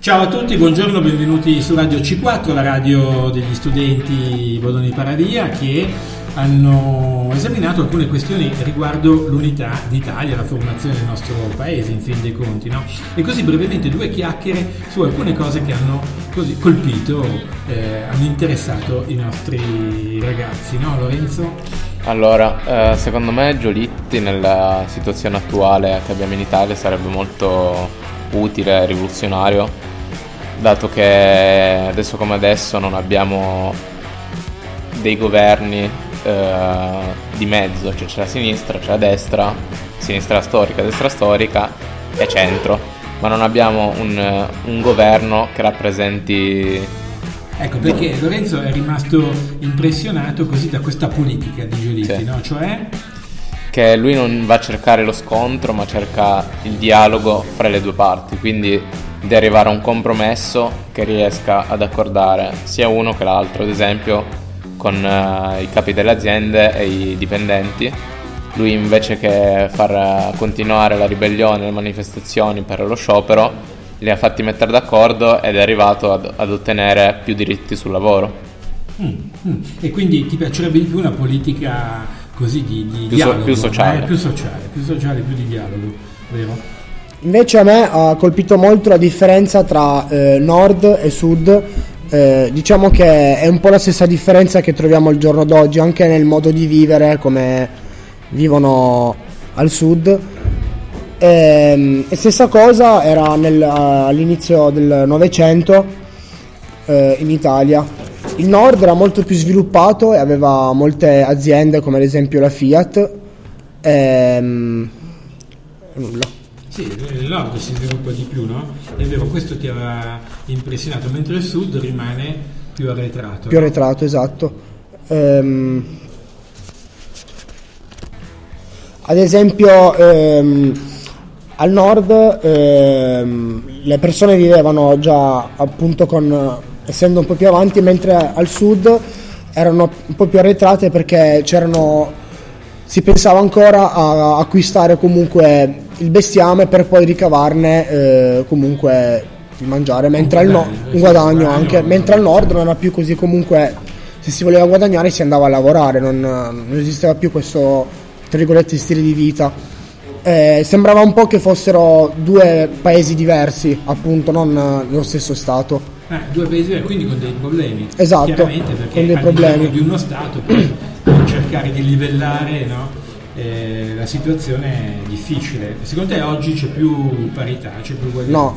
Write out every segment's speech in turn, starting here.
Ciao a tutti, buongiorno, benvenuti su Radio C4, la radio degli studenti Bodoni Paradia che hanno esaminato alcune questioni riguardo l'unità d'Italia, la formazione del nostro paese in fin dei conti. No? E così brevemente due chiacchiere su alcune cose che hanno così, colpito, eh, hanno interessato i nostri ragazzi, no Lorenzo? Allora, eh, secondo me Giolitti nella situazione attuale che abbiamo in Italia sarebbe molto utile, rivoluzionario, dato che adesso come adesso non abbiamo dei governi eh, di mezzo, cioè c'è la sinistra, c'è la destra, sinistra storica, destra storica e centro, ma non abbiamo un, un governo che rappresenti Ecco perché Lorenzo è rimasto impressionato così da questa politica di Giolitti, sì. no? Cioè che lui non va a cercare lo scontro, ma cerca il dialogo fra le due parti, quindi di arrivare a un compromesso che riesca ad accordare sia uno che l'altro, ad esempio con uh, i capi delle aziende e i dipendenti. Lui invece che far continuare la ribellione, le manifestazioni per lo sciopero, li ha fatti mettere d'accordo ed è arrivato ad, ad ottenere più diritti sul lavoro. Mm, mm. E quindi ti piacerebbe di più una politica così di, di più, dialogo, so, più, sociale. Eh, più sociale, più sociale, più di dialogo, vero? Invece a me ha colpito molto la differenza tra eh, nord e sud. Eh, diciamo che è un po' la stessa differenza che troviamo al giorno d'oggi, anche nel modo di vivere, come vivono al sud. E, e stessa cosa era nel, all'inizio del Novecento eh, in Italia. Il nord era molto più sviluppato e aveva molte aziende come ad esempio la Fiat. E, nulla. Sì, il nord si sviluppa di più, no? È vero, questo ti aveva impressionato, mentre il sud rimane più arretrato. Più no? arretrato, esatto. Ehm, ad esempio, ehm, al nord ehm, le persone vivevano già appunto con, essendo un po' più avanti, mentre al sud erano un po' più arretrate perché c'erano si pensava ancora a acquistare comunque il bestiame per poi ricavarne eh, comunque il mangiare, mentre al nord un guadagno anche, mentre al nord non era più così comunque se si voleva guadagnare si andava a lavorare, non, non esisteva più questo tra virgolette stile di vita. Eh, sembrava un po' che fossero due paesi diversi, appunto, non lo stesso Stato. Eh, due paesi quindi con dei problemi. Esatto, con dei problemi. di uno Stato per, cercare di livellare no? eh, la situazione è difficile. Secondo te oggi c'è più parità, c'è più uguaglianza? No,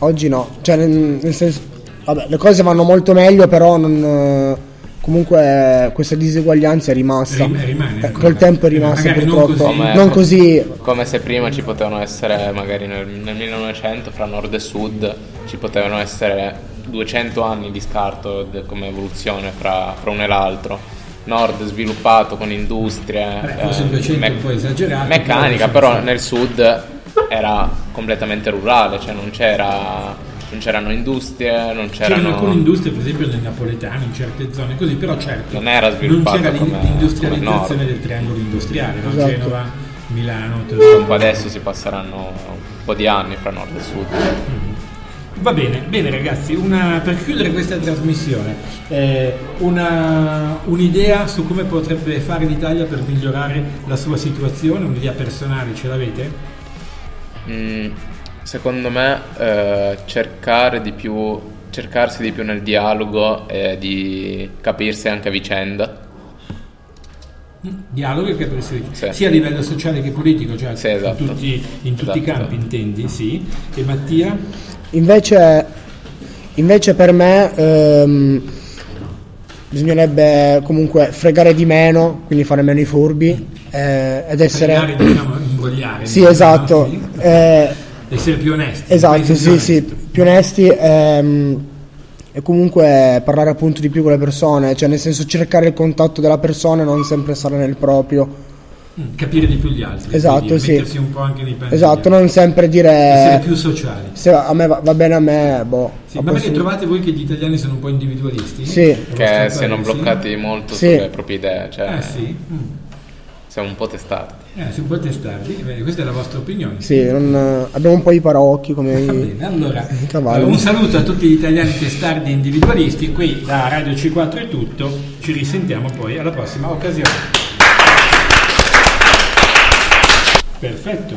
oggi no. Cioè, nel, nel senso, vabbè, le cose vanno molto meglio, però non, comunque questa diseguaglianza è rimasta. Rim- rimane, eh, col tempo è rimasta purtroppo. Non così. Come, non così. come se prima ci potevano essere, magari nel, nel 1900, fra nord e sud, ci potevano essere 200 anni di scarto de, come evoluzione fra, fra uno e l'altro nord sviluppato con industrie eh, me- meccanica, però nel sud era completamente rurale, cioè non c'era non c'erano industrie, non c'erano... C'erano alcune industrie, per esempio nel napoletano, in certe zone, così, però certo non, era non c'era come, l'industrializzazione del triangolo industriale, no? esatto. Genova, Milano... Un po' adesso si passeranno un po' di anni fra nord e sud. Mm-hmm. Va bene, bene ragazzi, una, per chiudere questa trasmissione, eh, una, un'idea su come potrebbe fare l'Italia per migliorare la sua situazione, un'idea personale ce l'avete? Mm, secondo me eh, cercare di più, cercarsi di più nel dialogo e di capirsi anche a vicenda. Mm, dialogo e capirsi sì. sia a livello sociale che politico, cioè sì, esatto. in tutti, in tutti esatto. i campi intendi, sì. E Mattia? Invece, invece per me ehm, bisognerebbe comunque fregare di meno, quindi fare meno i furbi eh, ed essere... Fregare, diciamo. Sì, esatto. Eh, essere più onesti. Esatto, sì, sì, più onesti. Ehm, e comunque parlare appunto di più con le persone, cioè nel senso cercare il contatto della persona e non sempre stare nel proprio. Mm, capire di più gli altri, esatto, sì. mettersi un po' anche nei panni. Esatto, non sempre dire essere più sociali. Se a me va, va bene a me, boh. Sì, ma perché trovate voi che gli italiani sono un po' individualisti? Sì. Che siano bloccati molto sì. sulle proprie idee, cioè... Eh sì. Mm. siamo un po' testardi. Eh, siamo un po' testardi, questa è la vostra opinione. Sì, non- abbiamo un po' di paraocchi come Va i, bene, allora i cavalli. un saluto a tutti gli italiani testardi e individualisti, qui da Radio C4 è tutto, ci risentiamo poi alla prossima occasione. Perfecto.